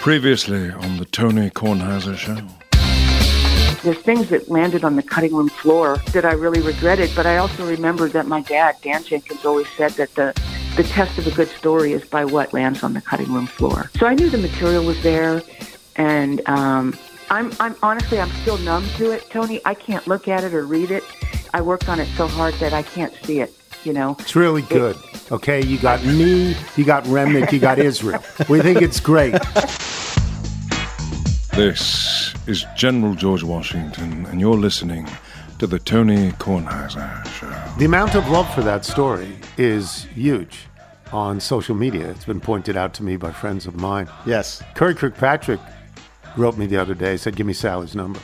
Previously on the Tony Kornheiser Show. There's things that landed on the cutting room floor that I really regretted, but I also remembered that my dad, Dan Jenkins, always said that the the test of a good story is by what lands on the cutting room floor. So I knew the material was there, and um, I'm, I'm honestly, I'm still numb to it, Tony. I can't look at it or read it. I worked on it so hard that I can't see it. You know, It's really good. Okay, you got me, you got Remnick, you got Israel. We think it's great. This is General George Washington, and you're listening to the Tony Kornheiser Show. The amount of love for that story is huge on social media. It's been pointed out to me by friends of mine. Yes. Curry Kirkpatrick wrote me the other day, said, Give me Sally's number.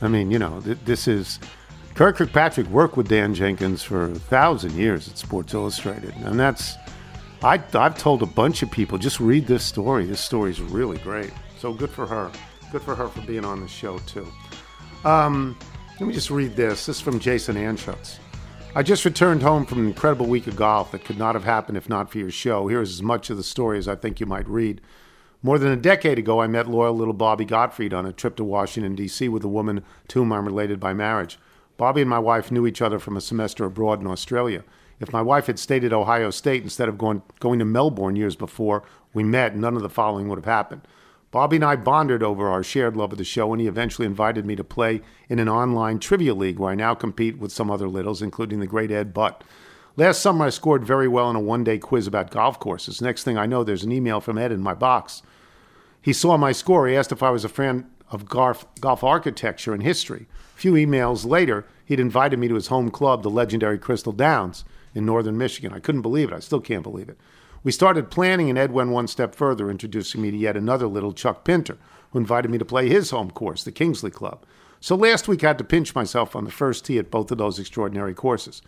I mean, you know, th- this is. Curry Kirkpatrick worked with Dan Jenkins for a thousand years at Sports Illustrated. And that's. I, I've told a bunch of people, just read this story. This story is really great. So good for her. Good for her for being on the show, too. Um, let me just read this. This is from Jason Anschutz. I just returned home from an incredible week of golf that could not have happened if not for your show. Here's as much of the story as I think you might read. More than a decade ago, I met loyal little Bobby Gottfried on a trip to Washington, D.C. with a woman to whom I'm related by marriage. Bobby and my wife knew each other from a semester abroad in Australia. If my wife had stayed at Ohio State instead of going, going to Melbourne years before we met, none of the following would have happened. Bobby and I bonded over our shared love of the show, and he eventually invited me to play in an online trivia league where I now compete with some other littles, including the great Ed Butt. Last summer, I scored very well in a one day quiz about golf courses. Next thing I know, there's an email from Ed in my box. He saw my score. He asked if I was a fan of golf, golf architecture and history. A few emails later, he'd invited me to his home club, the legendary Crystal Downs in northern Michigan. I couldn't believe it. I still can't believe it. We started planning, and Ed went one step further, introducing me to yet another little Chuck Pinter, who invited me to play his home course, the Kingsley Club. So last week I had to pinch myself on the first tee at both of those extraordinary courses.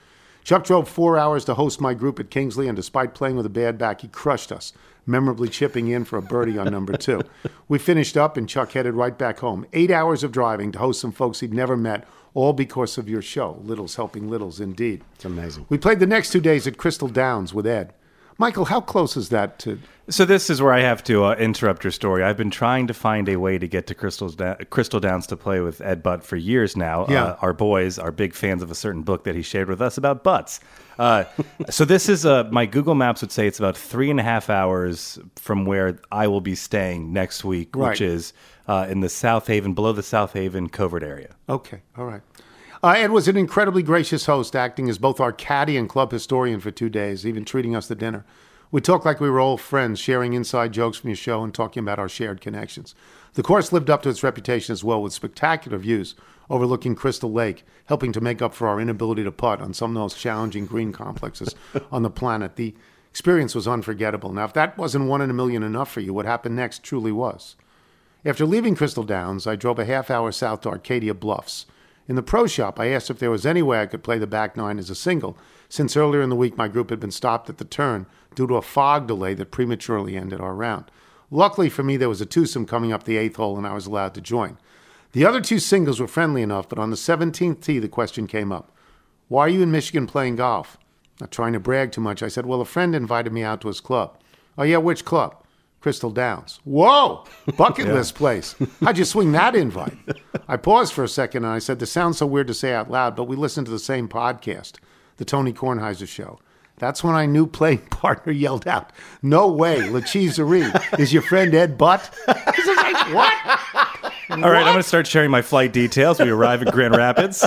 Chuck drove four hours to host my group at Kingsley, and despite playing with a bad back, he crushed us, memorably chipping in for a birdie on number two. we finished up, and Chuck headed right back home. Eight hours of driving to host some folks he'd never met, all because of your show. Littles helping littles, indeed. It's amazing. We played the next two days at Crystal Downs with Ed. Michael, how close is that to? So this is where I have to uh, interrupt your story. I've been trying to find a way to get to Crystal's da- Crystal Downs to play with Ed Butt for years now. Yeah. Uh, our boys are big fans of a certain book that he shared with us about butts. Uh, so this is uh, my Google Maps would say it's about three and a half hours from where I will be staying next week, Right. which is uh, in the South Haven, below the South Haven covert area. Okay, all right. Uh, Ed was an incredibly gracious host, acting as both our caddy and club historian for two days, even treating us to dinner. We talked like we were old friends, sharing inside jokes from your show and talking about our shared connections. The course lived up to its reputation as well, with spectacular views overlooking Crystal Lake, helping to make up for our inability to putt on some of the most challenging green complexes on the planet. The experience was unforgettable. Now, if that wasn't one in a million enough for you, what happened next truly was. After leaving Crystal Downs, I drove a half hour south to Arcadia Bluffs. In the pro shop, I asked if there was any way I could play the back nine as a single, since earlier in the week my group had been stopped at the turn due to a fog delay that prematurely ended our round. Luckily for me, there was a twosome coming up the eighth hole, and I was allowed to join. The other two singles were friendly enough, but on the 17th tee, the question came up Why are you in Michigan playing golf? Not trying to brag too much, I said, Well, a friend invited me out to his club. Oh, yeah, which club? Crystal Downs. Whoa, bucket list place. How'd you swing that invite? I paused for a second and I said, This sounds so weird to say out loud, but we listen to the same podcast, The Tony Kornheiser Show. That's when I knew playing partner yelled out, No way, Lacheeserie. Is your friend Ed Butt? Was like, What? All right, I'm going to start sharing my flight details. We arrive at Grand Rapids.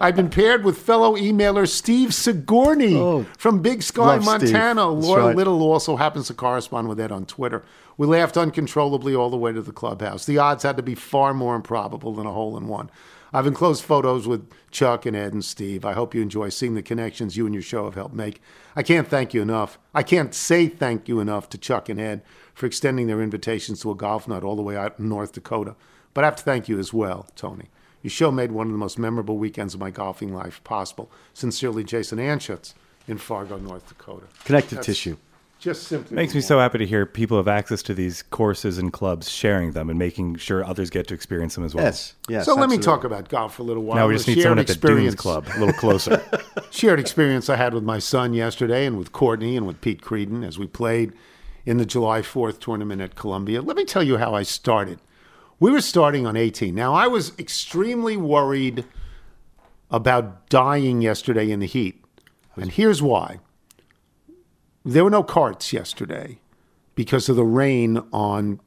I've been paired with fellow emailer Steve Sigourney from Big Sky. Montana. Laura right. Little also happens to correspond with Ed on Twitter. We laughed uncontrollably all the way to the clubhouse. The odds had to be far more improbable than a hole in one. I've enclosed photos with Chuck and Ed and Steve. I hope you enjoy seeing the connections you and your show have helped make. I can't thank you enough. I can't say thank you enough to Chuck and Ed for extending their invitations to a golf nut all the way out in North Dakota. But I have to thank you as well, Tony. Your show made one of the most memorable weekends of my golfing life possible. Sincerely, Jason Anschutz in Fargo, North Dakota. Connective That's tissue. Just simply Makes me so happy to hear people have access to these courses and clubs, sharing them and making sure others get to experience them as well. Yes. Yes. So let me talk about golf for a little while. Now we A just need shared someone at the Dunes experience- Club, a little closer. shared experience I had with my son yesterday and with Courtney and with Pete Creedon as we played in the July 4th tournament at Columbia. Let me tell you how I started. We were starting on 18. Now, I was extremely worried about dying yesterday in the heat. And here's why there were no carts yesterday because of the rain on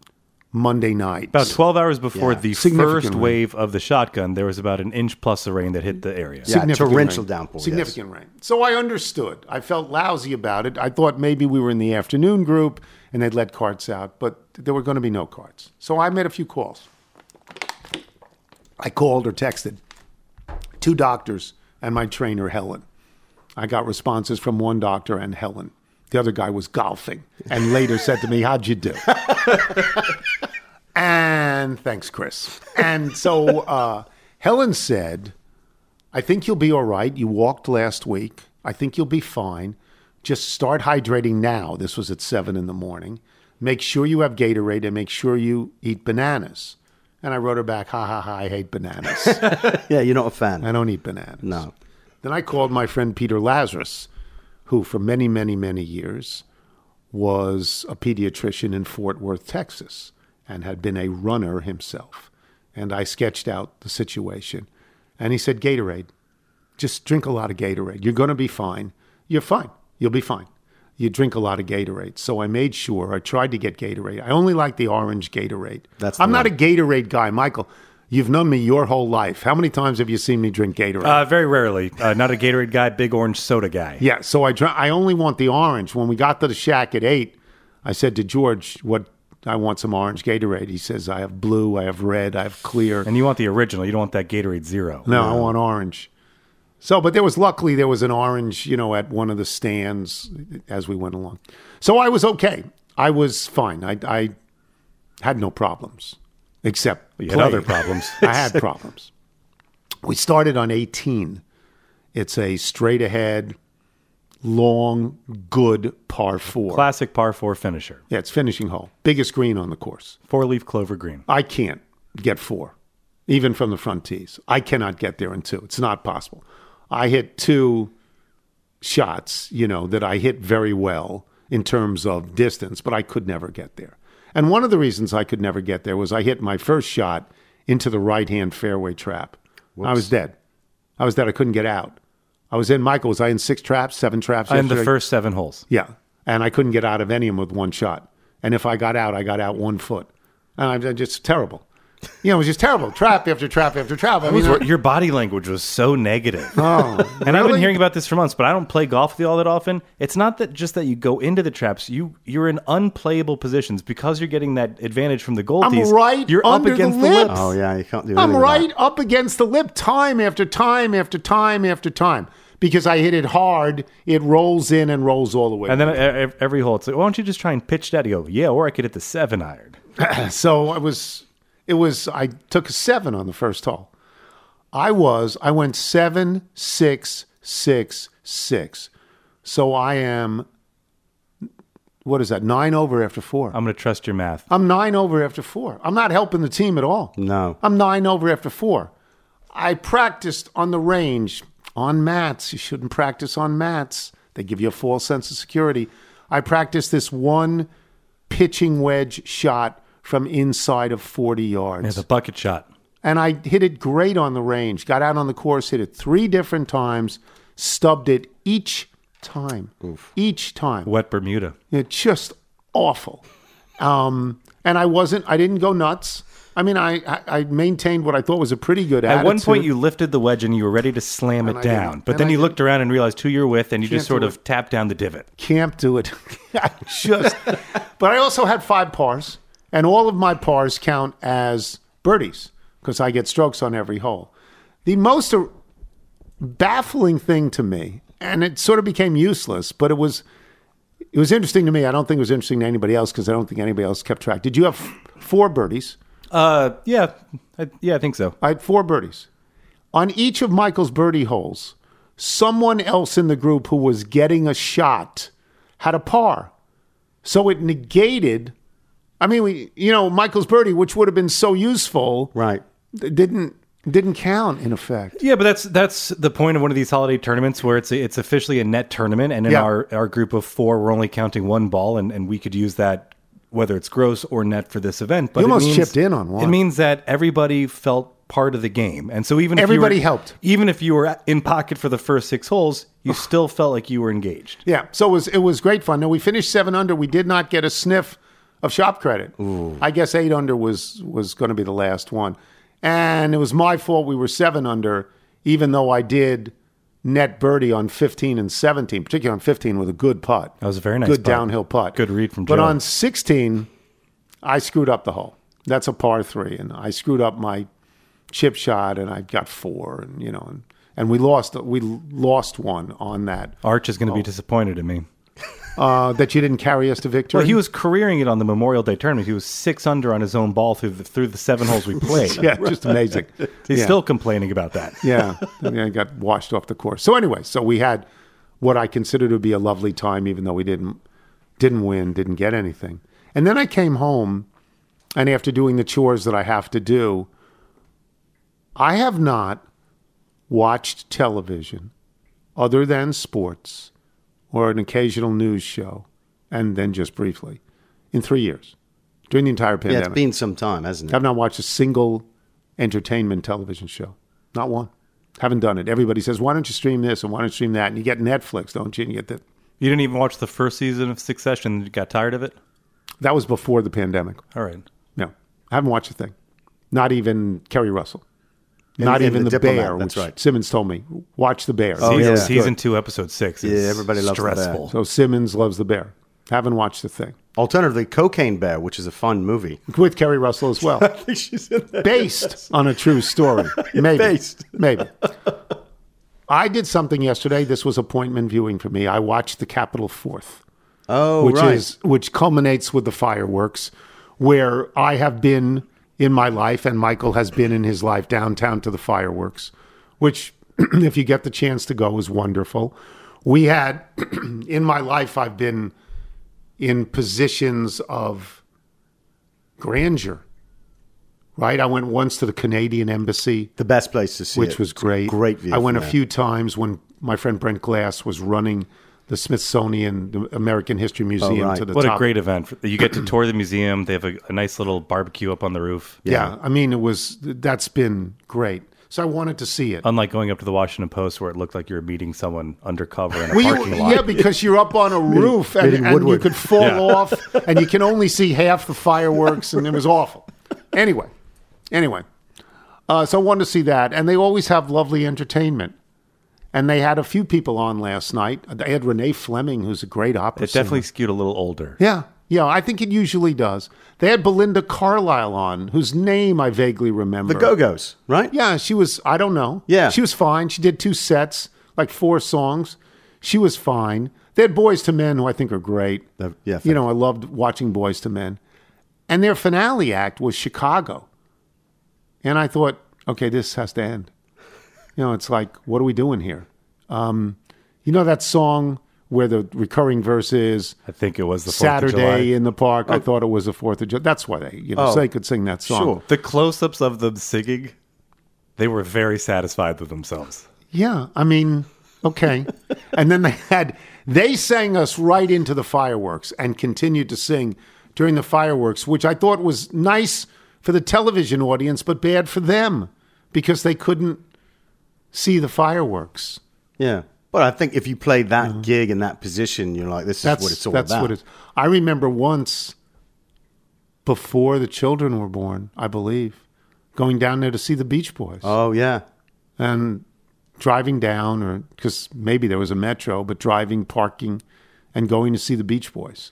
Monday night. About 12 hours before Yeah. the Significant first rain. wave of the shotgun, there was about an inch plus of rain that hit the area. Yeah, Significant torrential rain. downpour. yes. Significant rain. So I understood. I felt lousy about it. I thought maybe we were in the afternoon group and they'd let carts out, but there were going to be no carts. So I made a few calls. I called or texted two doctors and my trainer, Helen. I got responses from one doctor and Helen. The other guy was golfing and later said to me, How'd you do? and thanks, Chris. And so uh, Helen said, I think you'll be all right. You walked last week. I think you'll be fine. Just start hydrating now. This was at seven in the morning. Make sure you have Gatorade and make sure you eat bananas. And I wrote her back, ha ha ha, I hate bananas. Yeah, you're not a fan. I don't eat bananas. No. Then I called my friend Peter Lazarus, who for many, many, many years was a pediatrician in Fort Worth, Texas, and had been a runner himself. And I sketched out the situation. And he said, Gatorade, just drink a lot of Gatorade. You're going to be fine. You're fine. You'll be fine. You drink a lot of Gatorade. So I made sure I tried to get Gatorade. I only like the orange Gatorade. That's I'm not a. Gatorade guy. Michael, you've known me your whole life. How many times have you seen me drink Gatorade? Uh, very rarely. Uh, not a Gatorade guy, big orange soda guy. Yeah, so I dr- I only want the orange. When we got to the shack at eight, I said to George, "What? I want some orange Gatorade." He says, "I have blue, I have red, I have clear." And you want the original. You don't want that Gatorade Zero. no, I want orange. So, but there was luckily there was an orange, you know, at one of the stands as we went along. So I was okay. I was fine. I I had no problems, except Had other problems. I had problems. We started on 18. It's a straight ahead, long, good par four. Classic par four finisher. Yeah, it's finishing hole. Biggest green on the course. Four leaf clover green. I can't get four, even from the front tees. I cannot get there in two. It's not possible. I hit two shots, you know, that I hit very well in terms of distance, but I could never get there. And one of the reasons I could never get there was I hit my first shot into the right hand fairway trap. I was dead. I was dead. I couldn't get out. I was in, Michael, was I in six traps, seven traps? And the first seven holes. Yeah. And I couldn't get out of any of them with one shot. And if I got out, I got out one foot. And I'm just terrible. You know, it was just terrible. Trap after trap after trap. I mean, I- Your body language was so negative. oh, And I've been hearing about this for months, but I don't play golf with you all that often. It's not that just that you go into the traps. You you're in unplayable positions because you're getting that advantage from the goal I'm right You're under up the against the, lip. lips. Oh yeah, you can't do. I'm right up against the lip time after time after time after time because I hit it hard. It rolls in and rolls all the way. And then every hole, it's like, why don't you just try and pitch that? You go, yeah, or I could hit the seven iron. so I was, it was, I took a seven on the first hole. I was, I went seven, six, six, six. So I am, what is that, nine over after four? I'm going to trust your math. I'm nine over after four. I'm not helping the team at all. No. I'm nine over after four. I practiced on the range on mats. You shouldn't practice on mats, they give you a false sense of security. I practiced this one pitching wedge shot from inside of 40 yards. It's a bucket shot. And I hit it great on the range. Got out on the course, hit it three different times, stubbed it each time. Each time. Wet Bermuda. It's just awful. Um, and I wasn't, I didn't go nuts. I mean, I, I, I maintained what I thought was a pretty good At one point, you lifted the wedge and you were ready to slam And it I down. didn't. But And then I you looked around and realized who you're with, and you just Can't sort do of tapped down the divot. can't do it. I just, but I also had five pars, and all of my pars count as birdies because I get strokes on every hole. The most baffling thing to me, and it sort of became useless, but it was it was interesting to me. I don't think it was interesting to anybody else because I don't think anybody else kept track. Did you have f- four birdies? Uh, yeah, I, yeah, I think so. I had four birdies. On each of Michael's birdie holes, someone else in the group who was getting a shot had a par. So it negated. I mean, we, you know, Michael's birdie, which would have been so useful, Right. didn't Didn't count in effect. Yeah, but that's that's the point of one of these holiday tournaments where it's it's officially a net tournament, and in Yeah. our our group of four, we're only counting one ball, and, and we could use that whether it's gross or net for this event. But You it almost means- chipped in on one. It means that everybody felt part of the game, and so even if Everybody you were, helped. Even if you were in pocket for the first six holes, you still felt like you were engaged. Yeah, so it was it was great fun. Now we finished seven under. We did not get a sniff of shop credit. I guess eight under was was going to be the last one, and it was my fault. We were seven under, even though I did net birdie on fifteen and seventeen, particularly on fifteen with a good putt. That was a very nice good putt. downhill putt. Good read from But on sixteen, I screwed up the hole. That's a par three, and I screwed up my chip shot, and I got four, and you know, and, and we lost we lost one on that Arch is going Oh. to be disappointed in me. Uh, that you didn't carry us to victory. Well, he was careering it on the Memorial Day tournament. He was six under on his own ball through the through the seven holes we played. yeah, just amazing. He's yeah. still complaining about that. yeah, then got washed off the course. So anyway, so we had what I consider to be a lovely time, even though we didn't didn't win, didn't get anything. And then I came home, and after doing the chores that I have to do, I have not watched television other than sports or an occasional news show, and then just briefly in three years during the entire pandemic. Yeah, pandemic. it's been some time, hasn't it? I've not watched a single entertainment television show. Not one. Haven't done it. Everybody says, why don't you stream this and why don't you stream that? And you get Netflix, don't you? And you get that. You didn't even watch the first season of Succession. You got tired of it. that was before the pandemic. All right. No, I haven't watched a thing. Not even Keri Russell. Not and even The the, Bear, that's which right. Simmons told me. Watch the Bear. Oh, season, yeah. season two, episode six. Is Yeah, everybody loves the Bear. stressful. So Simmons loves the Bear. Haven't watched the thing. Alternatively, Cocaine Bear, which is a fun movie. With Keri Russell as well. I think she's in there. based on a true story. Maybe. based. Maybe. I did something yesterday. This was appointment viewing for me. I watched the Capitol Fourth, Oh, which right. is which culminates with the fireworks, where I have been in my life and Michael has been in his life downtown to the fireworks, which if you get the chance to go is wonderful. We had in my life I've been in positions of grandeur. Right? I went once to the Canadian embassy the best place to see which it. was great. Great view. I went a few times when my friend Brent Glass was running the Smithsonian, the American History Museum right. to the What top. a great event! You get to tour the museum. They have a, a nice little barbecue up on the roof. yeah. I mean, it was that's been great. So I wanted to see it. Unlike going up to the Washington Post, where it looked like you were meeting someone undercover in a Well, you- parking lot. yeah, because you're up on a roof and, and you could fall Yeah. off, and you can only see half the fireworks, and it was awful. Anyway, anyway, uh, so I wanted to see that, and they always have lovely entertainment. And they had a few people on last night. They had Renee Fleming, who's a great opera It singer. definitely skewed a little older. Yeah, yeah, I think it usually does. They had Belinda Carlisle on, whose name I vaguely remember. The Go Go's, right? Yeah, she was. I don't know. Yeah. she was fine. She did two sets, like four songs. She was fine. They had Boyz II Men, who I think are great. The- yeah, you know, I loved watching Boyz II Men, and their finale act was Chicago. And I thought, okay, this has to end. You know, it's like, what are we doing here? Um, you know that song where the recurring verse is I think it was the 4th of July. Saturday in the park. I thought it was the Fourth of July. That's why they, you know, Oh. so they could sing that song. Sure. The close-ups of them singing, they were very satisfied with themselves. Yeah, I mean, okay. and then they had they sang us right into the fireworks and continued to sing during the fireworks, which I thought was nice for the television audience, but bad for them because they couldn't see the fireworks. Yeah. But I think if you play that gig in that position, you're like, this is That's what it's all that's about. what it's. I remember once before the children were born, I believe, going down there to see the Beach Boys. oh, yeah. and driving down, or because maybe there was a metro, but driving, parking, and going to see the Beach Boys.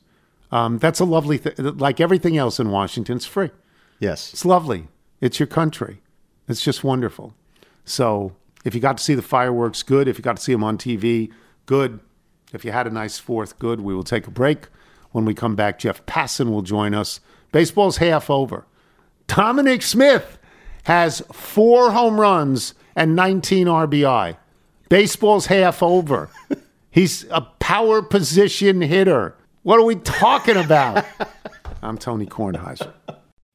Um, that's a lovely thing. Like everything else in Washington, it's free. Yes. It's lovely. It's your country. It's just wonderful. So if you got to see the fireworks, good. If you got to see them on TV, good. If you had a nice fourth, good. We will take a break. When we come back, Jeff Passan will join us. Baseball's half over. Dominic Smith has four home runs and 19 RBI. Baseball's half over. He's a power position hitter. What are we talking about? I'm Tony Kornheiser.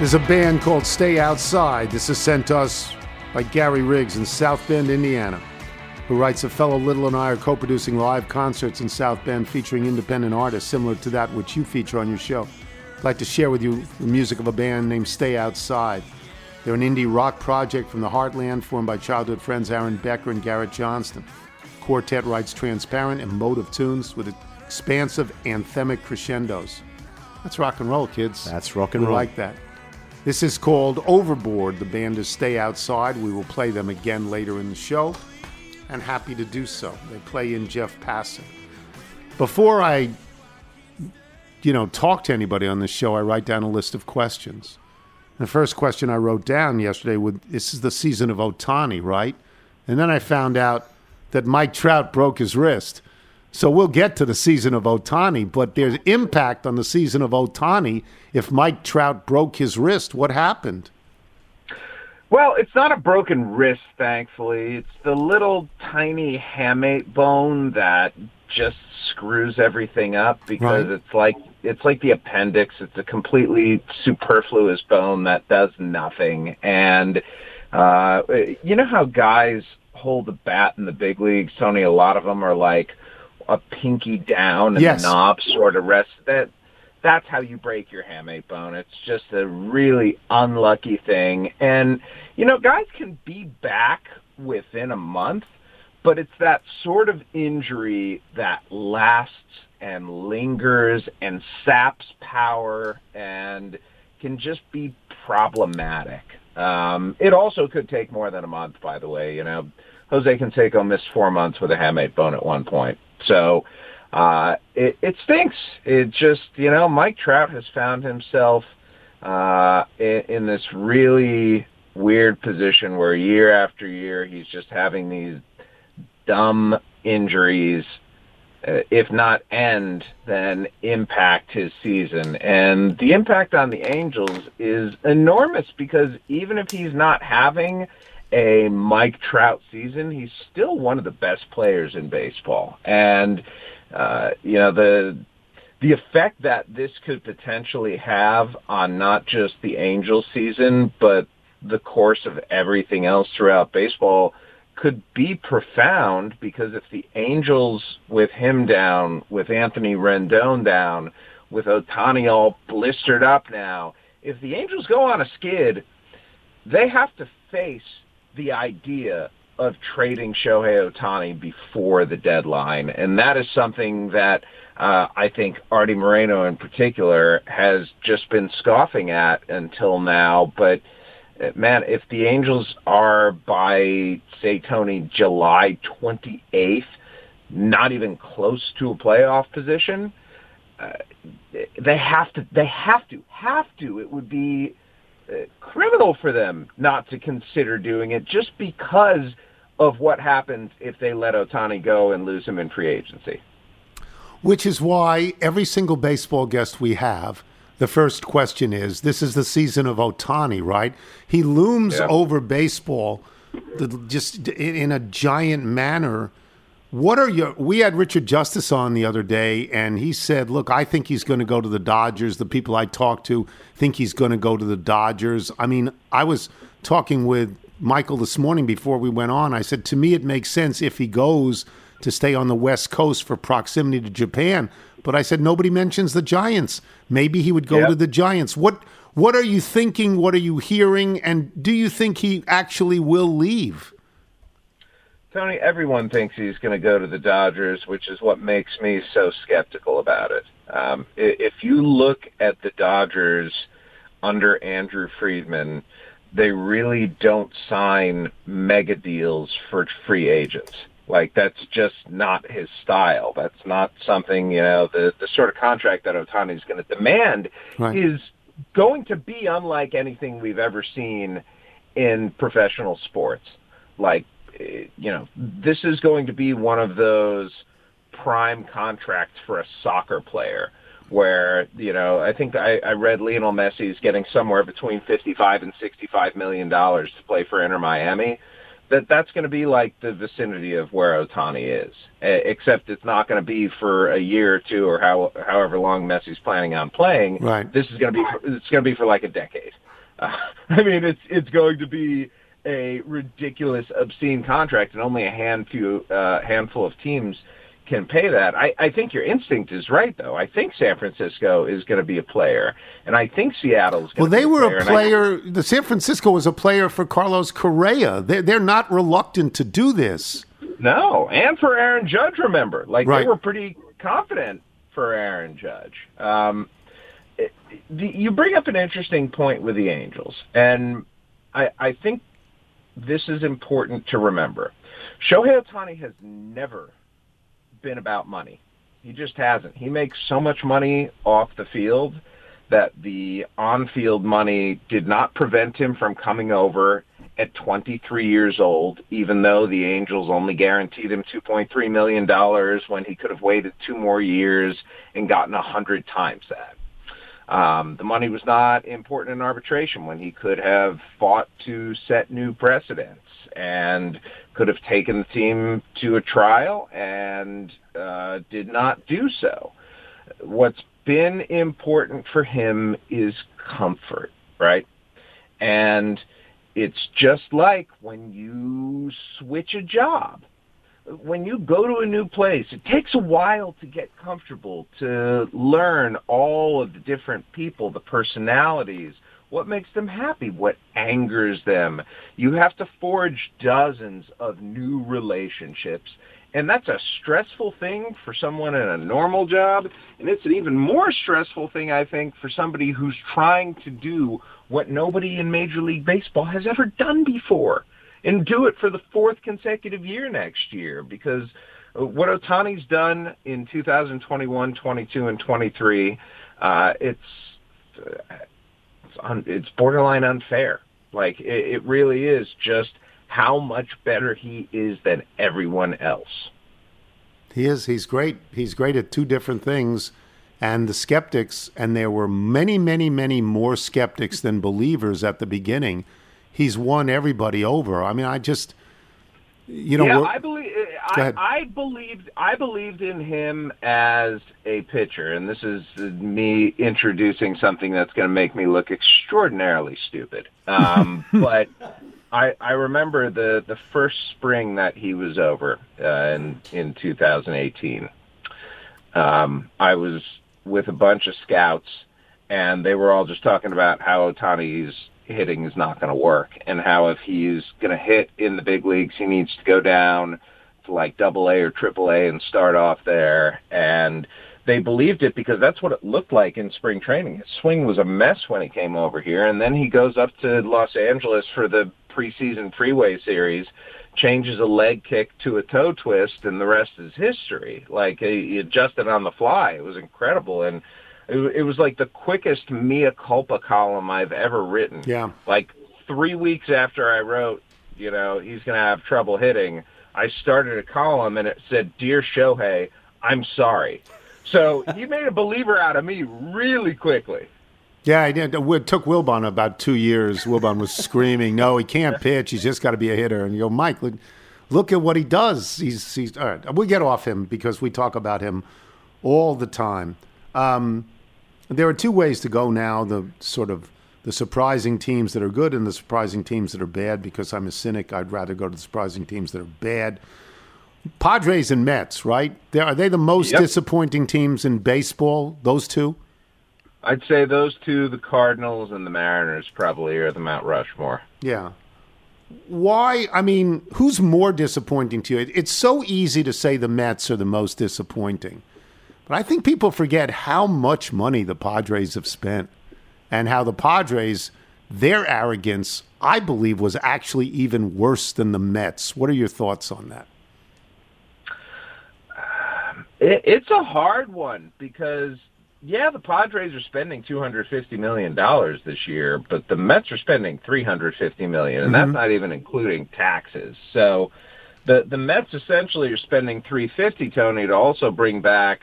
There's a band called Stay Outside. This is sent to us by Gary Riggs in South Bend, Indiana, who writes a fellow Little and I are co producing live concerts in South Bend featuring independent artists similar to that which you feature on your show. I'd like to share with you the music of a band named Stay Outside. They're an indie rock project from the heartland formed by childhood friends Aaron Becker and Garrett Johnston. Quartet writes transparent, and emotive tunes with expansive anthemic crescendos. That's rock and roll, kids. That's rock and We roll. like that. This is called Overboard. The band is Stay Outside. We will play them again later in the show, and happy to do so. They play in Jeff Passan. Before I, you know, talk to anybody on this show, I write down a list of questions. The first question I wrote down yesterday with this is the season of Ohtani, right? And then I found out that Mike Trout broke his wrist. So we'll get to the season of Ohtani, but there's impact on the season of Ohtani if Mike Trout broke his wrist. What happened? Well, it's not a broken wrist, thankfully. It's the little tiny hamate bone that just screws everything up because Right. it's like it's like the appendix. It's a completely superfluous bone that does nothing. And uh you know how guys hold the bat in the big leagues, Tony, a lot of them are like a pinky down and Yes. the knob sort of rest that that's how you break your hamate bone. It's just a really unlucky thing. And, you know, guys can be back within a month, but it's that sort of injury that lasts and lingers and saps power and can just be problematic. Um, it also could take more than a month, by the way. You know, Jose Canseco missed four months with a hamate bone at one point. So, uh, it, it stinks. It just, you know, Mike Trout has found himself uh, in, in this really weird position where year after year he's just having these dumb injuries, uh, if not end, then impact his season. And the impact on the Angels is enormous because even if he's not having a Mike Trout season, he's still one of the best players in baseball. And uh, you know the the effect that this could potentially have on not just the Angels season, but the course of everything else throughout baseball could be profound because if the Angels with him down, with Anthony Rendon down, with Ohtani all blistered up now, if the Angels go on a skid, they have to face the idea of trading Shohei Ohtani before the deadline. And that is something that uh, I think Arte Moreno in particular has just been scoffing at until now. But man, if the Angels are by, say, Tony, July 28th, not even close to a playoff position, uh, they have to, they have to, have to. It would be criminal for them not to consider doing it just because of what happens if they let Ohtani go and lose him in free agency. Which is why every single baseball guest we have, the first question is this is the season of Ohtani, right? He looms Yeah. over baseball just in in a giant manner. What are your? We had Richard Justice on the other day, and he said, "Look, I think he's going to go to the Dodgers. The people I talked to think he's going to go to the Dodgers." I mean, I was talking with Michael this morning before we went on. I said, "To me, it makes sense if he goes to stay on the West Coast for proximity to Japan." But I said nobody mentions the Giants. Maybe he would go Yep. to the Giants. What what are you thinking? What are you hearing? And do you think he actually will leave? Tony, everyone thinks he's going to go to the Dodgers, which is what makes me so skeptical about it. Um, i- if you look at the Dodgers under Andrew Friedman, they really don't sign mega deals for free agents. Like that's just not his style. That's not something you know. The the sort of contract that Ohtani is going to demand Right. is going to be unlike anything we've ever seen in professional sports. Like you know, this is going to be one of those prime contracts for a soccer player where, you know, I think I, I read Lionel Messi is getting somewhere between 55 and 65 million dollars to play for Inter Miami. That that's going to be like the vicinity of where Ohtani is, except it's not going to be for a year or two or how however long Messi's planning on playing. Right. This is going to be for, it's going to be for like a decade. Uh, I mean, it's it's going to be a ridiculous, obscene contract, and only a handful uh, handful of teams can pay that. I, I think your instinct is right, though. I think San Francisco is going to be a player, and I think Seattle is Well, going to they be were a player. a player. I- player. The San Francisco was a player for Carlos Correa. They're, they're not reluctant to do this. No, and for Aaron Judge, remember, like Right. they were pretty confident for Aaron Judge. Um, it- the, you bring up an interesting point with the Angels, and I, I think this is important to remember. Shohei Ohtani has never been about money. He just hasn't. He makes so much money off the field that the on-field money did not prevent him from coming over at 23 years old, even though the Angels only guaranteed him 2.3 million dollars when he could have waited two more years and gotten a hundred times that. Um, the money was not important in arbitration when he could have fought to set new precedents and could have taken the team to a trial and uh, did not do so. What's been important for him is comfort, right? And it's just like when you switch a job when you go to a new place, it takes a while to get comfortable, to learn all of the different people, the personalities, what makes them happy, what angers them. You have to forge dozens of new relationships. And that's a stressful thing for someone in a normal job. And it's an even more stressful thing, I think, for somebody who's trying to do what nobody in Major League Baseball has ever done before and do it for the fourth consecutive year next year because uh, what Ohtani's done in 2021, 22, and 23, uh, it's uh, it's, borderline unfair. Like it, it really is just how much better he is than everyone else. He is. He's great. He's great at two different things. And the skeptics, and there were many, many, many more skeptics than believers at the beginning. He's won everybody over. I mean, I just, you know, yeah, I believe. I. I believed. I believed in him as a pitcher, and this is me introducing something that's going to make me look extraordinarily stupid. Um, but I, I remember the the first spring that he was over uh, in in 2018. Um, I was with a bunch of scouts, and they were all just talking about how Ohtani's hitting is not going to work, and how if he's going to hit in the big leagues, he needs to go down to like Double A or Triple A and start off there. And they believed it because that's what it looked like in spring training. His swing was a mess when he came over here, and then he goes up to Los Angeles for the preseason freeway series changes a leg kick to a toe twist and the rest is history like he adjusted on the fly it was incredible and it, it was like the quickest mea culpa column i've ever written Yeah. like three weeks after i wrote you know he's going to have trouble hitting i started a column and it said dear shohei i'm sorry so he made a believer out of me really quickly Yeah, I did. It took Wilbon about two years. Wilbon was screaming, "No, he can't pitch. He's just got to be a hitter." And you go, Mike, look, look at what he does. He's he's all right. We get off him because we talk about him all the time. Um, there are two ways to go now: the sort of the surprising teams that are good and the surprising teams that are bad. Because I'm a cynic, I'd rather go to the surprising teams that are bad. Padres and Mets, right? They- Are they the most Yep. disappointing teams in baseball? Those two. I'd say those two, the Cardinals and the Mariners, probably are the Mount Rushmore. Yeah. Why? I mean, who's more disappointing to you? It's so easy to say the Mets are the most disappointing. But I think people forget how much money the Padres have spent and how the Padres, their arrogance, I believe, was actually even worse than the Mets. What are your thoughts on that? It, it's a hard one because yeah, the Padres are spending two hundred fifty million dollars this year, but the Mets are spending three hundred fifty million, and that's mm-hmm. not even including taxes. So the the Mets essentially are spending three fifty, Tony, to also bring back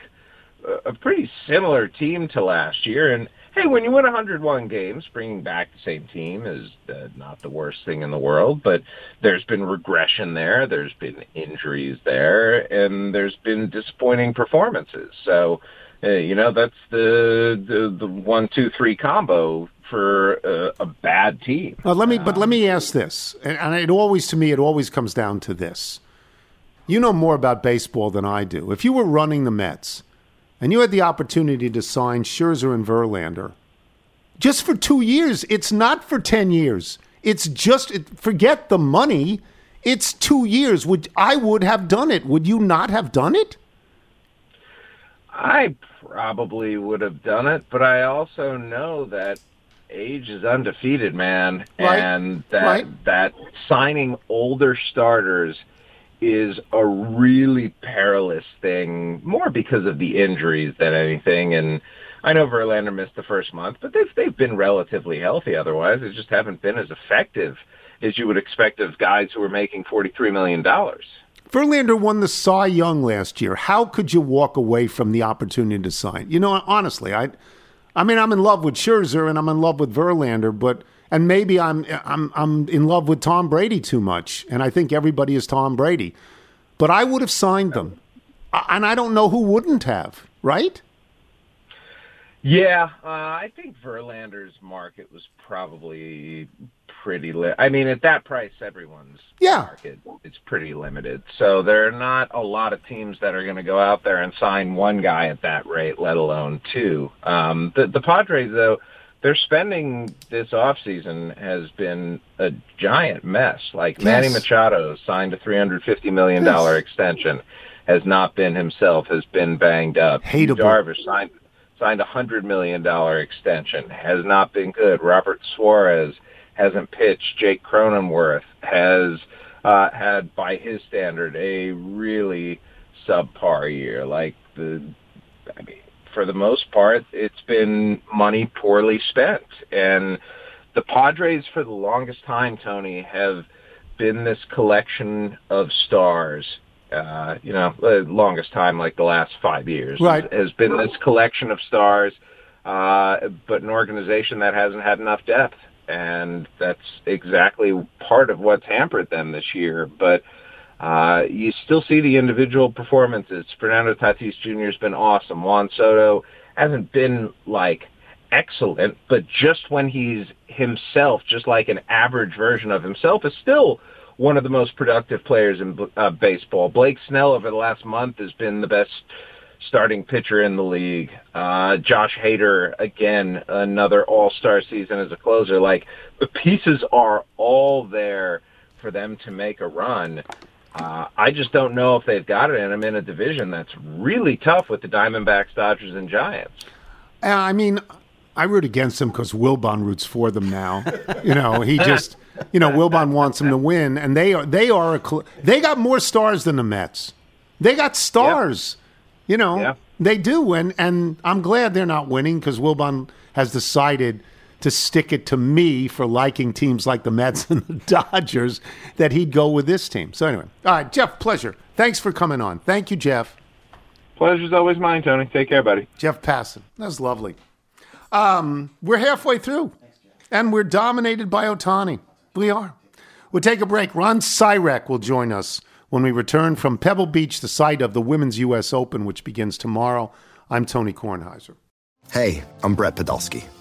a, pretty similar team to last year. And hey, when you win 101 games, bringing back the same team is uh, not the worst thing in the world. But there's been regression there, there's been injuries there, and there's been disappointing performances. So, uh, you know, that's the the, the one, two, three combo for uh, a bad team. Well, let me, but let me ask this, and, and it always, to me, it always comes down to this. You know more about baseball than I do. If you were running the Mets and you had the opportunity to sign Scherzer and Verlander just for two years, it's not for 10 years. It's just, it, forget the money. It's two years. Would I would have done it. Would you not have done it? I probably would have done it, but I also know that age is undefeated, man, Right. and that Right. that signing older starters is a really perilous thing, more because of the injuries than anything. And I know Verlander missed the first month, but they've they've been relatively healthy. Otherwise, they just haven't been as effective as you would expect of guys who are making forty three million dollars. Verlander won the Cy Young last year. How could you walk away from the opportunity to sign? You know, honestly, I, I mean, I'm in love with Scherzer and I'm in love with Verlander, but and maybe I'm I'm I'm in love with Tom Brady too much, and I think everybody is Tom Brady, but I would have signed them, and I don't know who wouldn't have, right? Yeah, uh, I think Verlander's market was probably pretty li- I mean, at that price, everyone's Yeah. market is pretty limited. So there are not a lot of teams that are going to go out there and sign one guy at that rate, let alone two. Um, the, the Padres, though, their spending this offseason has been a giant mess. Like Manny Machado signed a $350 million Yes. extension, has not been himself, has been banged up. Hateable. Darvish signed signed a hundred million dollar extension. Has not been good. Robert Suarez hasn't pitched. Jake Cronenworth has uh, had, by his standard, a really subpar year. Like the, I mean, for the most part, it's been money poorly spent, and the Padres, for the longest time, Tony, have been this collection of stars. Uh, you know, the longest time, like the last five years, Right. has been this collection of stars, uh, but an organization that hasn't had enough depth, and that's exactly part of what's hampered them this year. But uh, you still see the individual performances. Fernando Tatis Jr. has been awesome. Juan Soto hasn't been like excellent, but just when he's himself, just like an average version of himself, is still one of the most productive players in uh, baseball. Blake Snell over the last month has been the best starting pitcher in the league. Uh, Josh Hader, again, another all-star season as a closer. Like the pieces are all there for them to make a run. Uh, I just don't know if they've got it and I'm in a division that's really tough with the Diamondbacks, Dodgers, and Giants. Uh, I mean, I root against them because Wilbon roots for them now. you know, he just, you know, Wilbon wants them to win, and they are they are a cl- they got more stars than the Mets. They got stars. You know, Yeah. they do, and and I'm glad they're not winning because Wilbon has decided to stick it to me for liking teams like the Mets and the Dodgers that he'd go with this team. So anyway, all right, Jeff, pleasure. Thanks for coming on. Thank you, Jeff. Pleasure's always mine, Tony. Take care, buddy. Jeff Passan. That was lovely. Um, we're halfway through, and we're dominated by Ohtani. We are. We'll take a break. Ron Sirak will join us when we return from Pebble Beach, the site of the Women's U.S. Open, which begins tomorrow. I'm Tony Kornheiser. Hey, I'm Brett Podolsky.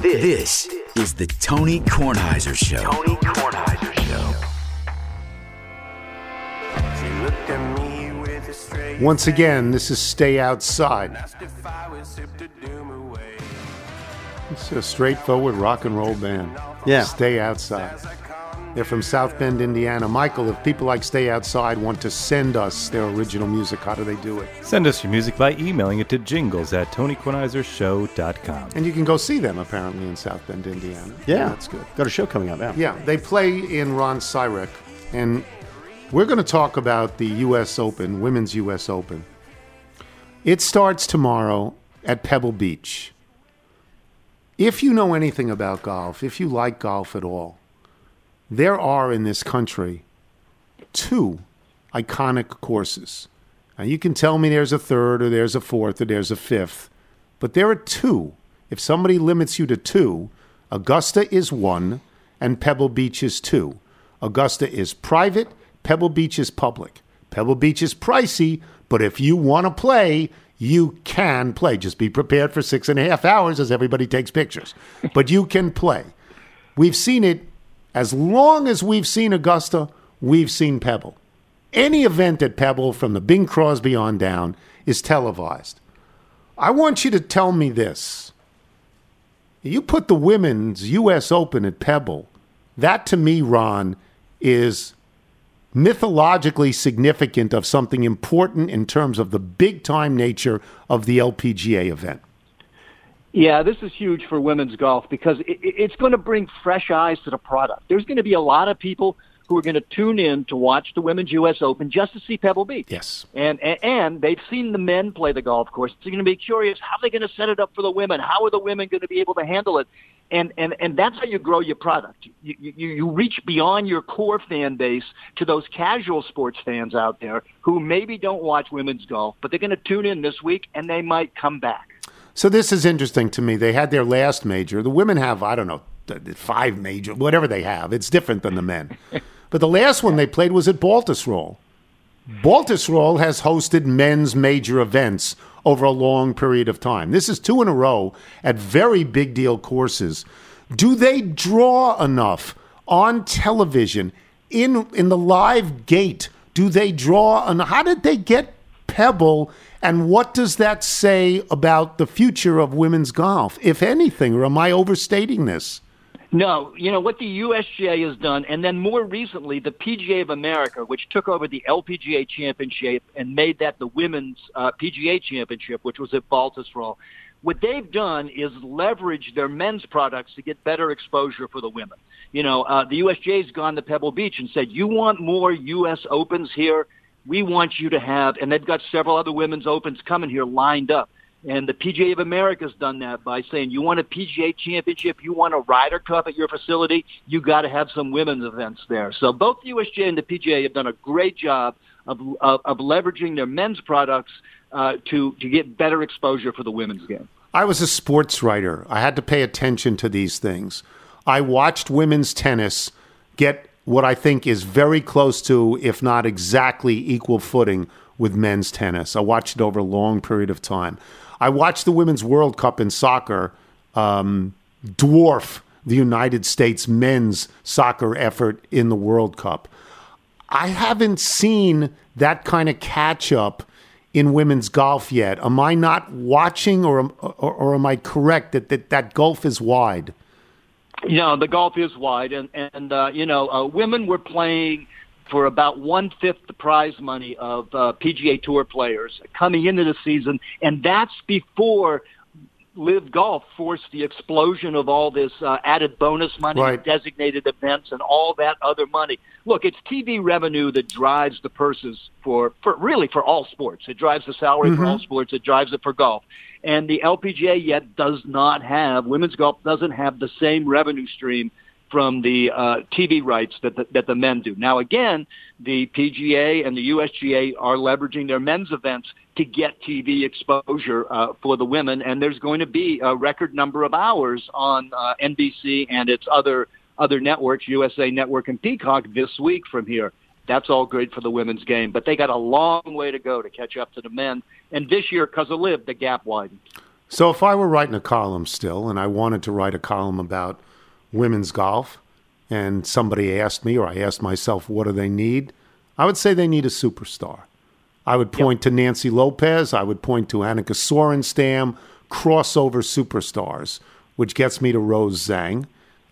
This is the Tony Kornheiser Show. Tony Kornheiser Show. Once again, this is Stay Outside. It's a straightforward rock and roll band. Yeah. Stay Outside. They're from South Bend, Indiana. Michael, if people like Stay Outside want to send us their original music, how do they do it? Send us your music by emailing it to jingles at tonykornheisershow.com. And you can go see them apparently in South Bend, Indiana. Yeah. that's good. Got a show coming up, yeah. Yeah, they play in Ron Sirak, and we're going to talk about the U.S. Open, Women's U.S. Open. It starts tomorrow at Pebble Beach. If you know anything about golf, if you like golf at all, there are in this country two iconic courses. Now, you can tell me there's a third, or there's a fourth, or there's a fifth, but there are two. If somebody limits you to two, Augusta is one, and Pebble Beach is two. Augusta is private, Pebble Beach is public. Pebble Beach is pricey, but if you want to play, you can play. Just be prepared for six and a half hours as everybody takes pictures. But you can play. We've seen it as long as we've seen Augusta, we've seen Pebble. Any event at Pebble from the Bing Crosby on down is televised. I want you to tell me this. You put the women's U.S. Open at Pebble. That to me, Ron, is mythologically significant of something important in terms of the big time nature of the LPGA event. Yeah, this is huge for women's golf because it, it's going to bring fresh eyes to the product. There's going to be a lot of people who are going to tune in to watch the Women's U.S. Open just to see Pebble Beach. Yes. And, and and they've seen the men play the golf course. They're going to be curious how they're going to set it up for the women. How are the women going to be able to handle it? And and and that's how you grow your product. You you, you reach beyond your core fan base to those casual sports fans out there who maybe don't watch women's golf, but they're going to tune in this week and they might come back. So this is interesting to me. They had their last major. The women have I don't know five major, whatever they have. It's different than the men. but the last one they played was at Baltusrol. Baltusrol has hosted men's major events over a long period of time. This is two in a row at very big deal courses. Do they draw enough on television in in the live gate? Do they draw on how did they get Pebble and what does that say about the future of women's golf, if anything, or am I overstating this? No, you know what the USGA has done, and then more recently, the PGA of America, which took over the LPGA Championship and made that the Women's uh, PGA Championship, which was at Baltusrol. What they've done is leverage their men's products to get better exposure for the women. You know, uh, the USGA's gone to Pebble Beach and said, "You want more U.S. Opens here? We want you to have," and they've got several other women's opens coming here lined up. And the PGA of America's done that by saying you want a PGA championship, you want a Ryder Cup at your facility, you got to have some women's events there. So both the USGA and the PGA have done a great job of of, of leveraging their men's products uh, to to get better exposure for the women's game. I was a sports writer. I had to pay attention to these things. I watched women's tennis get what I think is very close to, if not exactly equal footing with men's tennis. I watched it over a long period of time. I watched the Women's World Cup in soccer um, dwarf the United States men's soccer effort in the World Cup. I haven't seen that kind of catch up in women's golf yet. Am I not watching, or, or, or am I correct that, that that gulf is wide? You know, the gulf is wide, and and uh, you know, uh, women were playing for about one fifth the prize money of uh, PGA Tour players coming into the season, and that's before Live Golf forced the explosion of all this uh, added bonus money, Right. designated events, and all that other money. Look, it's TV revenue that drives the purses for, for really for all sports. It drives the salary for Mhm. all sports. It drives it for golf. And the LPGA yet does not have women's golf doesn't have the same revenue stream from the uh, TV rights that the, that the men do. Now, again, the PGA and the USGA are leveraging their men's events to get TV exposure uh, for the women, and there's going to be a record number of hours on uh, NBC and its other other networks, USA Network and Peacock, this week from here. That's all great for the women's game, but they got a long way to go to catch up to the men. And this year, because of Live, the gap widened. So if I were writing a column still, and I wanted to write a column about women's golf, and somebody asked me, or I asked myself, what do they need? I would say they need a superstar. I would point to Nancy Lopez. I would point to Annika Sorenstam, crossover superstars, which gets me to Rose Zhang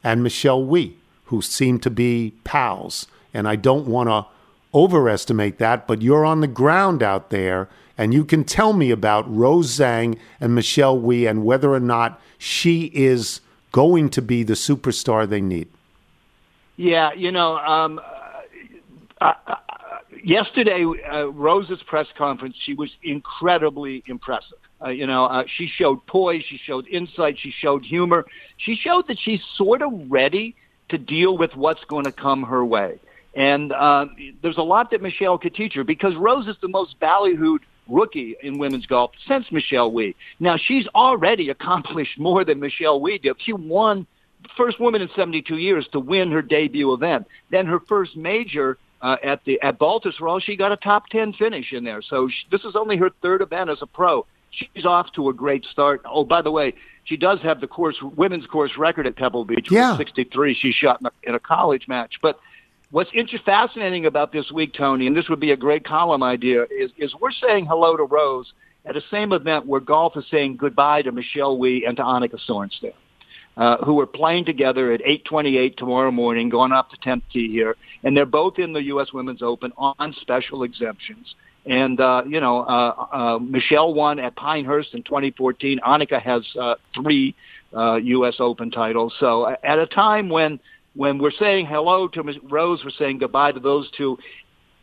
and Michelle Wie, who seem to be pals. And I don't want to overestimate that, but you're on the ground out there, and you can tell me about Rose Zhang and Michelle Wie and whether or not she is going to be the superstar they need. Yeah, you know, um, uh, uh, yesterday, uh, Rose's press conference, she was incredibly impressive. Uh, you know, uh, she showed poise, she showed insight, she showed humor. She showed that she's sort of ready to deal with what's going to come her way. And uh, there's a lot that Michelle could teach her because Rose is the most ballyhooed rookie in women's golf since Michelle Wie. Now, she's already accomplished more than Michelle Wie did. She won first woman in 72 years to win her debut event. Then her first major uh, at the at Baltusrol, she got a top 10 finish in there. So she, this is only her third event as a pro. She's off to a great start. Oh, by the way, she does have the course women's course record at Pebble Beach, Yeah. 63. She shot in a, in a college match, but What's fascinating about this week, Tony, and this would be a great column idea, is, is we're saying hello to Rose at the same event where golf is saying goodbye to Michelle Wie and to Annika Sorenstam, uh, who are playing together at 8:28 tomorrow morning, going off the 10th tee here, and they're both in the U.S. Women's Open on special exemptions. And uh, you know, uh, uh, Michelle won at Pinehurst in 2014. Annika has uh, three uh, U.S. Open titles. So at a time when when we're saying hello to Ms. Rose, we're saying goodbye to those two.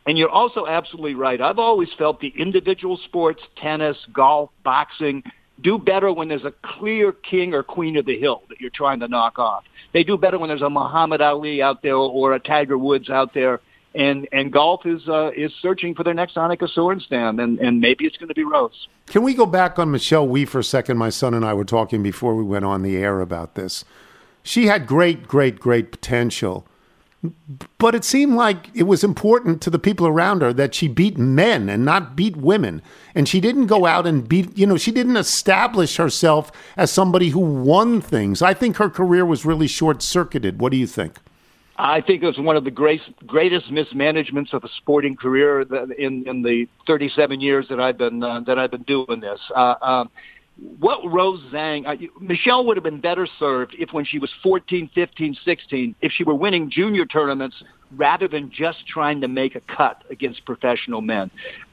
And you're also absolutely right. I've always felt the individual sports, tennis, golf, boxing, do better when there's a clear king or queen of the hill that you're trying to knock off. They do better when there's a Muhammad Ali out there or a Tiger Woods out there. And and golf is uh, is searching for their next Annika Sorenstam, and and maybe it's going to be Rose. Can we go back on Michelle Wie for a second? My son and I were talking before we went on the air about this. She had great, great, great potential. But it seemed like it was important to the people around her that she beat men and not beat women. And she didn't go out and beat, you know, she didn't establish herself as somebody who won things. I think her career was really short circuited. What do you think? I think it was one of the great, greatest mismanagements of a sporting career in, in the 37 years that I've been uh, that I've been doing this. Uh, um, what Rose Zhang, uh, Michelle would have been better served if when she was 14, 15, 16, if she were winning junior tournaments rather than just trying to make a cut against professional men.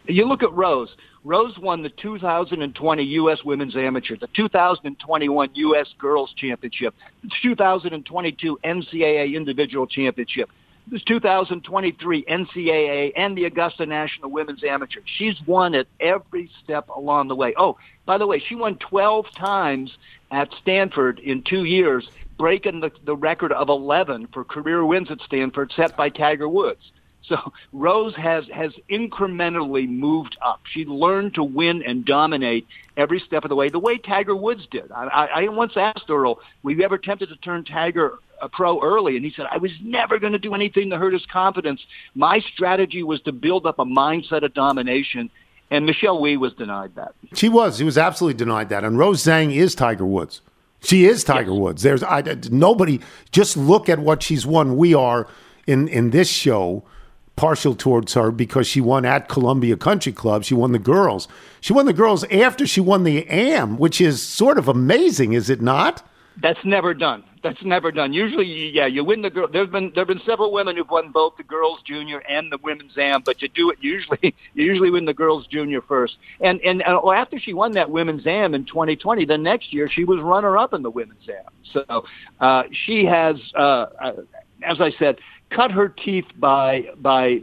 You look at Rose. Rose won the 2020 U.S. Women's Amateur, the 2021 U.S. Girls Championship, the 2022 NCAA Individual Championship, this 2023 NCAA and the Augusta National Women's Amateur. She's won at every step along the way. Oh, by the way, she won 12 times at Stanford in two years, breaking the, the record of 11 for career wins at Stanford set by Tiger Woods. So Rose has has incrementally moved up. She learned to win and dominate every step of the way, the way Tiger Woods did. I, I, I once asked Earl, "Were you ever tempted to turn Tiger a pro early?" And he said, "I was never going to do anything to hurt his confidence. My strategy was to build up a mindset of domination." And Michelle Wie was denied that. She was. He was absolutely denied that. And Rose Zhang is Tiger Woods. She is Tiger Woods. There's I, nobody. Just look at what she's won. We are in in this show partial towards her because she won at Columbia Country Club. She won the girls. She won the girls after she won the AM, which is sort of amazing, is it not? That's never done. that's never done. Usually, yeah, you win the girl. There's been there've been several women who've won both the girls junior and the women's am, but you do it usually. You usually win the girls junior first. And and well, after she won that women's am in 2020, the next year she was runner up in the women's am. So uh, she has, uh, uh, as I said, cut her teeth by by.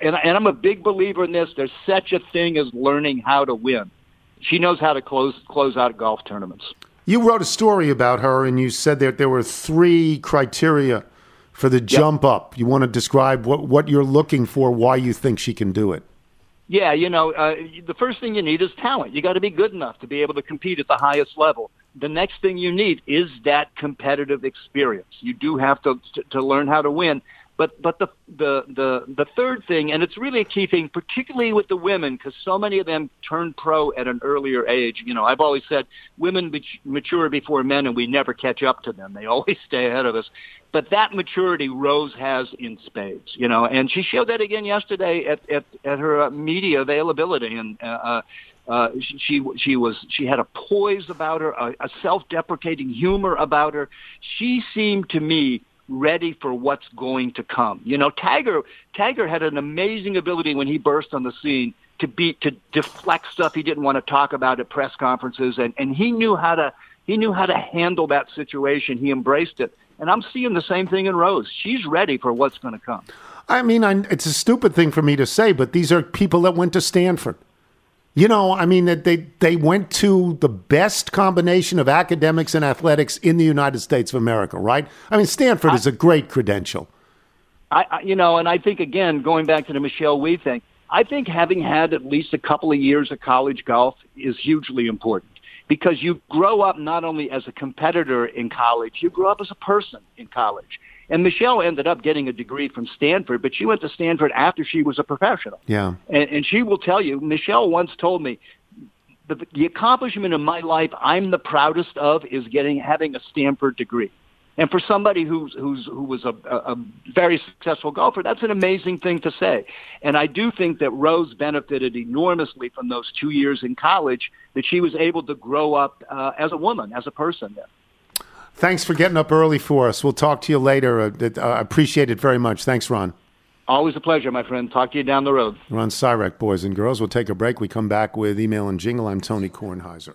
And, and I'm a big believer in this. There's such a thing as learning how to win. She knows how to close close out golf tournaments. You wrote a story about her, and you said that there were three criteria for the jump up. You want to describe what, what you're looking for, why you think she can do it. Yeah, you know, uh, the first thing you need is talent. You got to be good enough to be able to compete at the highest level. The next thing you need is that competitive experience. You do have to to, to learn how to win. But but the the the the third thing, and it's really a key thing, particularly with the women, because so many of them turn pro at an earlier age. You know, I've always said women mat- mature before men, and we never catch up to them. They always stay ahead of us. But that maturity Rose has in spades, you know, and she showed that again yesterday at at, at her uh, media availability, and uh, uh, she she she was she had a poise about her, a, a self-deprecating humor about her. She seemed to me ready for what's going to come. You know, Tiger Tiger had an amazing ability when he burst on the scene to be to deflect stuff he didn't want to talk about at press conferences, and and he knew how to he knew how to handle that situation. He embraced it, and I'm seeing the same thing in Rose. She's ready for what's going to come. I mean, I, it's a stupid thing for me to say, but these are people that went to Stanford. You know, I mean, that they, they went to the best combination of academics and athletics in the United States of America, right? I mean, Stanford is a great credential. I, I you know, and I think again, going back to the Michelle Wie thing, I think having had at least a couple of years of college golf is hugely important because you grow up not only as a competitor in college, you grow up as a person in college. And Michelle ended up getting a degree from Stanford, but she went to Stanford after she was a professional. Yeah. And, and she will tell you, Michelle once told me, the, the accomplishment in my life I'm the proudest of is getting having a Stanford degree. And for somebody who's who's who was a, a, a very successful golfer, that's an amazing thing to say. And I do think that Rose benefited enormously from those two years in college. That she was able to grow up uh, as a woman, as a person. There. Thanks for getting up early for us. We'll talk to you later. Uh, uh, I appreciate it very much. Thanks, Ron. Always a pleasure, my friend. Talk to you down the road. Ron Sirak, boys and girls. We'll take a break. We come back with email and jingle. I'm Tony Kornheiser.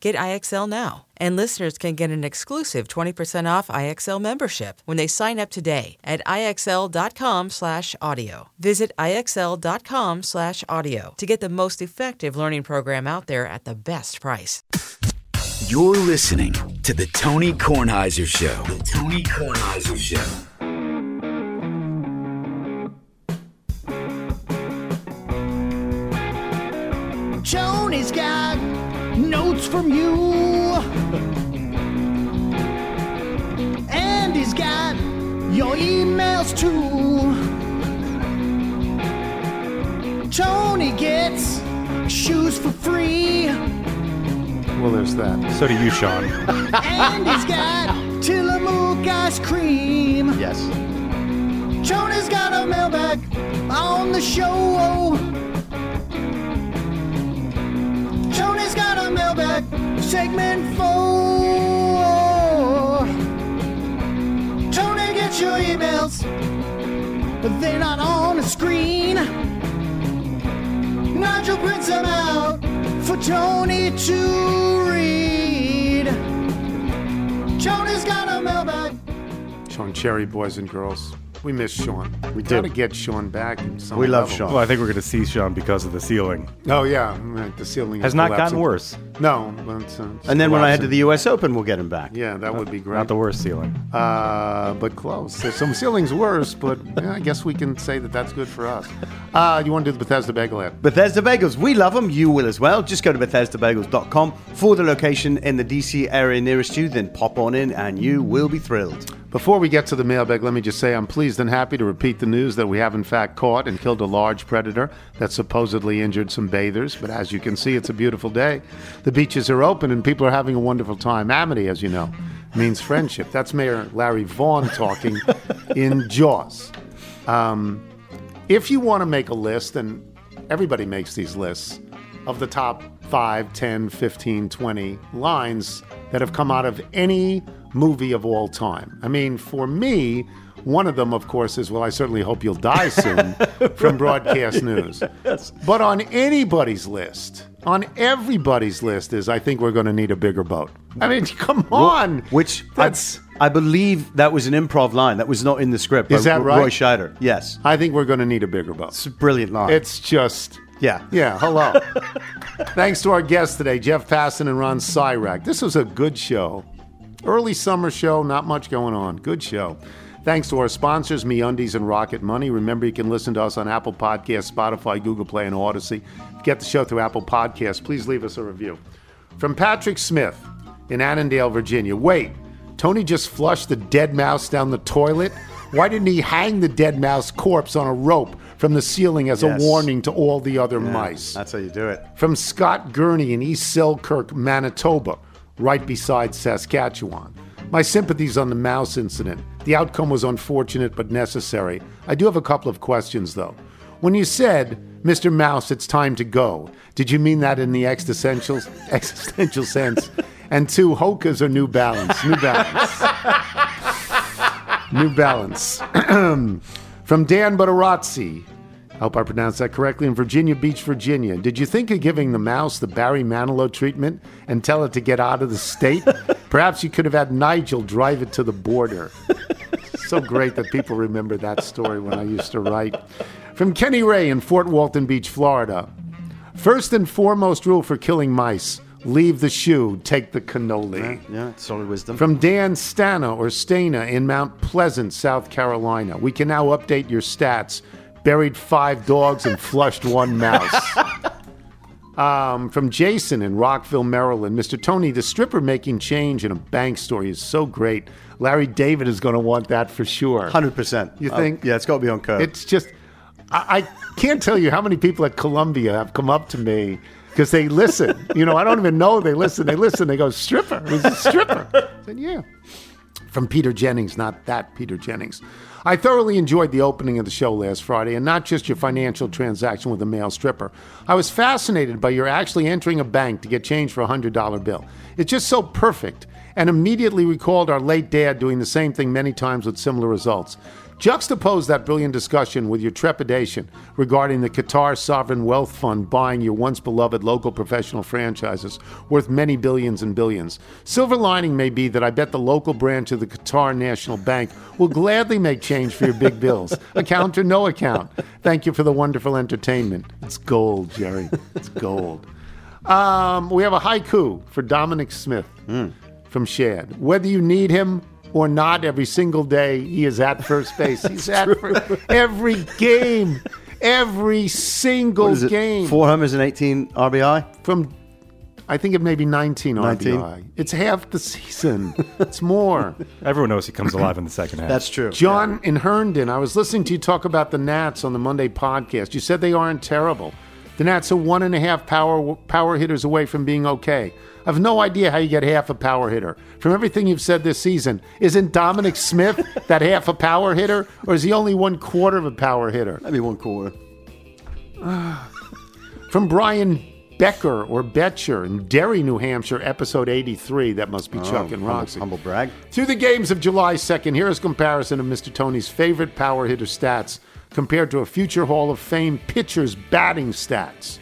Get IXL now. And listeners can get an exclusive 20% off IXL membership when they sign up today at IXL.com/audio. Visit IXL.com/audio to get the most effective learning program out there at the best price. You're listening to the Tony Kornheiser Show. The Tony Kornheiser Show. Tony's got notes from you. And he's got your emails too. Tony gets shoes for free. Well, there's that. So do you, Sean. and he's got Tillamook ice cream. Yes. Tony's got a mailbag on the show. Tony's got a mailbag segment four. Tony gets your emails, but they're not on the screen. Nigel prints them out for Tony to read. Tony's got a mailbag. Sean Cherry, boys and girls. We miss Sean. We do. Gotta get Sean back. some We love level. Sean. Well, I think we're going to see Sean because of the ceiling. Oh yeah, the ceiling Has not collapsing. gotten worse. No, but it's, uh, it's And then when I head to the U.S. Open, we'll get him back. Yeah, that would be great. Not the worst ceiling. Uh, but close. There's some ceilings worse, but yeah, I guess we can say that that's good for us. Uh, you want to do the Bethesda Bagel ad? Bethesda Bagels, we love them. You will as well. Just go to BethesdaBagels.com for the location in the DC area nearest you. Then pop on in, and you will be thrilled. Before we get to the mailbag, let me just say I'm pleased and happy to repeat the news that we have in fact caught and killed a large predator that supposedly injured some bathers. But as you can see, it's a beautiful day. The beaches are open and people are having a wonderful time. Amity, as you know, means friendship. That's Mayor Larry Vaughn talking in Jaws. Um, if you want to make a list, and everybody makes these lists, of the top 5, 10, 15, 20 lines that have come out of any movie of all time. I mean, for me, one of them, of course, is Well, I certainly hope you'll die soon from broadcast news. But on anybody's list, on everybody's list, is I think we're going to need a bigger boat. I mean, come on. Which That's- I, I believe that was an improv line. That was not in the script. Is that Roy right? Scheider. Yes. I think we're going to need a bigger boat. It's a brilliant line. It's just. yeah. Yeah, hello. Thanks to our guests today, Jeff Passan and Ron Sirak. This was a good show. Early summer show, not much going on. Good show. Thanks to our sponsors, MeUndies and Rocket Money. Remember, you can listen to us on Apple Podcasts, Spotify, Google Play, and Audacy. If you get the show through Apple Podcasts, please leave us a review. From Patrick Smith in Annandale, Virginia. Wait, Tony just flushed the dead mouse down the toilet? Why didn't he hang the dead mouse corpse on a rope from the ceiling as Yes. a warning to all the other Yeah, mice? That's how you do it. From Scott Gurney in East Selkirk, Manitoba, right beside Saskatchewan. My sympathies on the mouse incident. The outcome was unfortunate but necessary. I do have a couple of questions, though. When you said, Mr. Mouse, it's time to go, did you mean that in the existential, existential sense? And two, Hoka's or New Balance? New Balance. New Balance. From Dan Buttarazzi. I hope I pronounced that correctly. In Virginia Beach, Virginia. Did you think of giving the mouse the Barry Manilow treatment and tell it to get out of the state? Perhaps you could have had Nigel drive it to the border. So great that people remember that story when I used to write. From Kenny Ray in Fort Walton Beach, Florida. First and foremost rule for killing mice leave the shoe, take the cannoli. Yeah, solid wisdom. From Dan Stana or Stana in Mount Pleasant, South Carolina. We can now update your stats. Buried five dogs and flushed one mouse. Um, from Jason in Rockville, Maryland. Mr. Tony, the stripper making change in a bank story is so great. Larry David is going to want that for sure. 100%. You Uh, think? yeah, it's got to be on Curb. It's just, I, I can't tell you how many people at Columbia have come up to me because they listen. you know, I don't even know they listen. They listen. They go, stripper. Is a stripper? I said, yeah. From Peter Jennings, not that Peter Jennings. I thoroughly enjoyed the opening of the show last Friday, and not just your financial transaction with a male stripper. I was fascinated by your actually entering a bank to get change for a $100 bill. It's just so perfect, and immediately recalled our late dad doing the same thing many times with similar results. Juxtapose that brilliant discussion with your trepidation regarding the Qatar Sovereign Wealth Fund buying your once beloved local professional franchises worth many billions and billions. Silver lining may be that I bet the local branch of the Qatar National Bank will gladly make change for your big bills, account or no account. Thank you for the wonderful entertainment. It's gold, Jerry. It's gold. Um, we have a haiku for Dominic Smith from Shad. Whether you need him or not, every single day he is at first base. He's at fir- every game, every single What is it? game. Four homers and 18 RBI? From, I think it may be 19 19? RBI. It's half the season. It's more. Everyone knows he comes alive in the second half. That's true. John in Herndon, I was listening to you talk about the Nats on the Monday podcast. You said they aren't terrible. The Nats are one and a half power power hitters away from being okay. I have no idea how you get half a power hitter. From everything you've said this season, isn't Dominic Smith that half a power hitter, or is he only one quarter of a power hitter? Maybe one quarter. From Brian Becker or Betcher in Derry, New Hampshire, episode 83. That must be oh, Chuck Oh, and humble- Roxy. Humble brag. Through the games of July 2nd, here is a comparison of Mr. Tony's favorite power hitter stats compared to a future Hall of Fame pitcher's batting stats.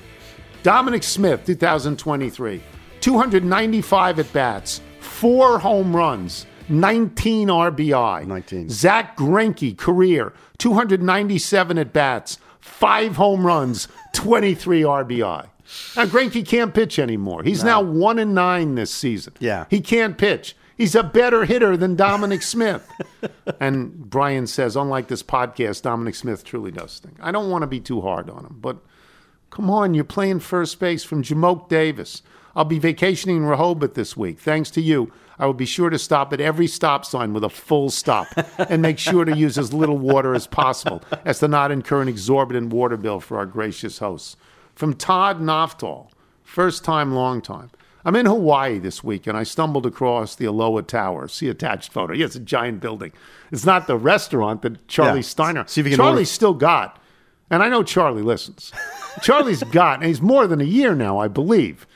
Dominic Smith, 2023, 295 at bats, four home runs, 19 RBI. 19. Zack Greinke, career, 297 at bats, five home runs, 23 RBI. Now Greinke can't pitch anymore. He's now one and nine this season. Yeah. he can't pitch. He's a better hitter than Dominic Smith. and Brian says, unlike this podcast, Dominic Smith truly does stink. I don't want to be too hard on him, but come on, you're playing first base from Jamoke Davis. I'll be vacationing in Rehoboth this week. Thanks to you, I will be sure to stop at every stop sign with a full stop and make sure to use as little water as possible as to not incur an exorbitant water bill for our gracious hosts. From Todd Noftal, first time, long time. I'm in Hawaii this week and I stumbled across the Aloha Tower. See attached photo. Yeah, it's a giant building. It's not the restaurant that Charlie Yeah. Steiner. See if you can Charlie's order- still got, and I know Charlie listens. Charlie's got, and he's more than a year now, I believe.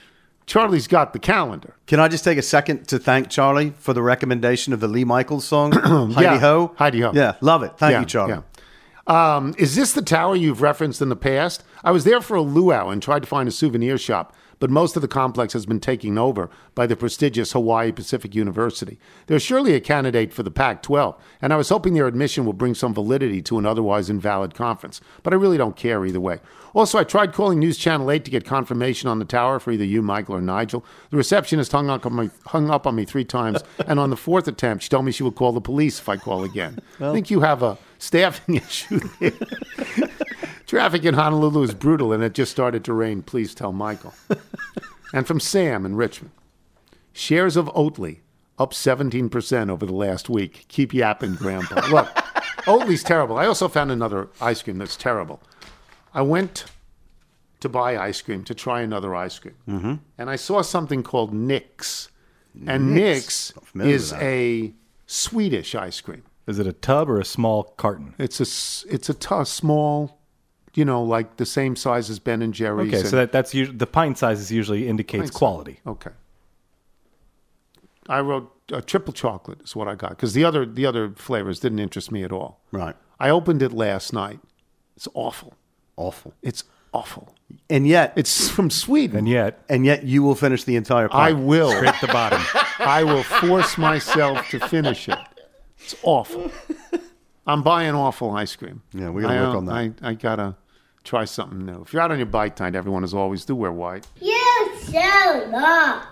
Charlie's got the calendar. Can I just take a second to thank Charlie for the recommendation of the Lee Michaels song, Heidi Yeah. Ho? Heidi Ho. Yeah, love it. Thank Yeah, you, Charlie. yeah. Um, is this the tower you've referenced in the past? I was there for a luau and tried to find a souvenir shop, but most of the complex has been taken over by the prestigious Hawaii Pacific University. They're surely a candidate for the Pac 12, and I was hoping their admission will bring some validity to an otherwise invalid conference, but I really don't care either way. Also, I tried calling News Channel 8 to get confirmation on the tower for either you, Michael, or Nigel. The receptionist hung up on me, hung up on me three times, and on the fourth attempt, she told me she would call the police if I call again. I think you have a staffing issue there. Traffic in Honolulu is brutal, and it just started to rain. Please tell Michael. and from Sam in Richmond. Shares of Oatly up 17% over the last week. Keep yapping, Grandpa. Look, Oatly's terrible. I also found another ice cream that's terrible. I went to buy ice cream to try another ice cream, Mm-hmm. and I saw something called Nick's. And Nick's? Nick's Not familiar is a Swedish ice cream. Is it a tub or a small carton? It's a it's a t- small, you know, like the same size as Ben and Jerry's. Okay, and- so that, that's usually, the pint size is usually indicates Pint size. quality. Okay. I wrote uh, triple chocolate is what I got because the other the other flavors didn't interest me at all. Right. I opened it last night. It's awful. Awful. It's awful. And yet, it's from Sweden. And yet, and yet, you will finish the entire. I will. Scrape the bottom. I will force myself to finish it. It's awful. I'm buying awful ice cream. Yeah, we gotta I, work uh, on that. I, I gotta try something new. If you're out on your bike tonight, everyone as always do wear white. You so not.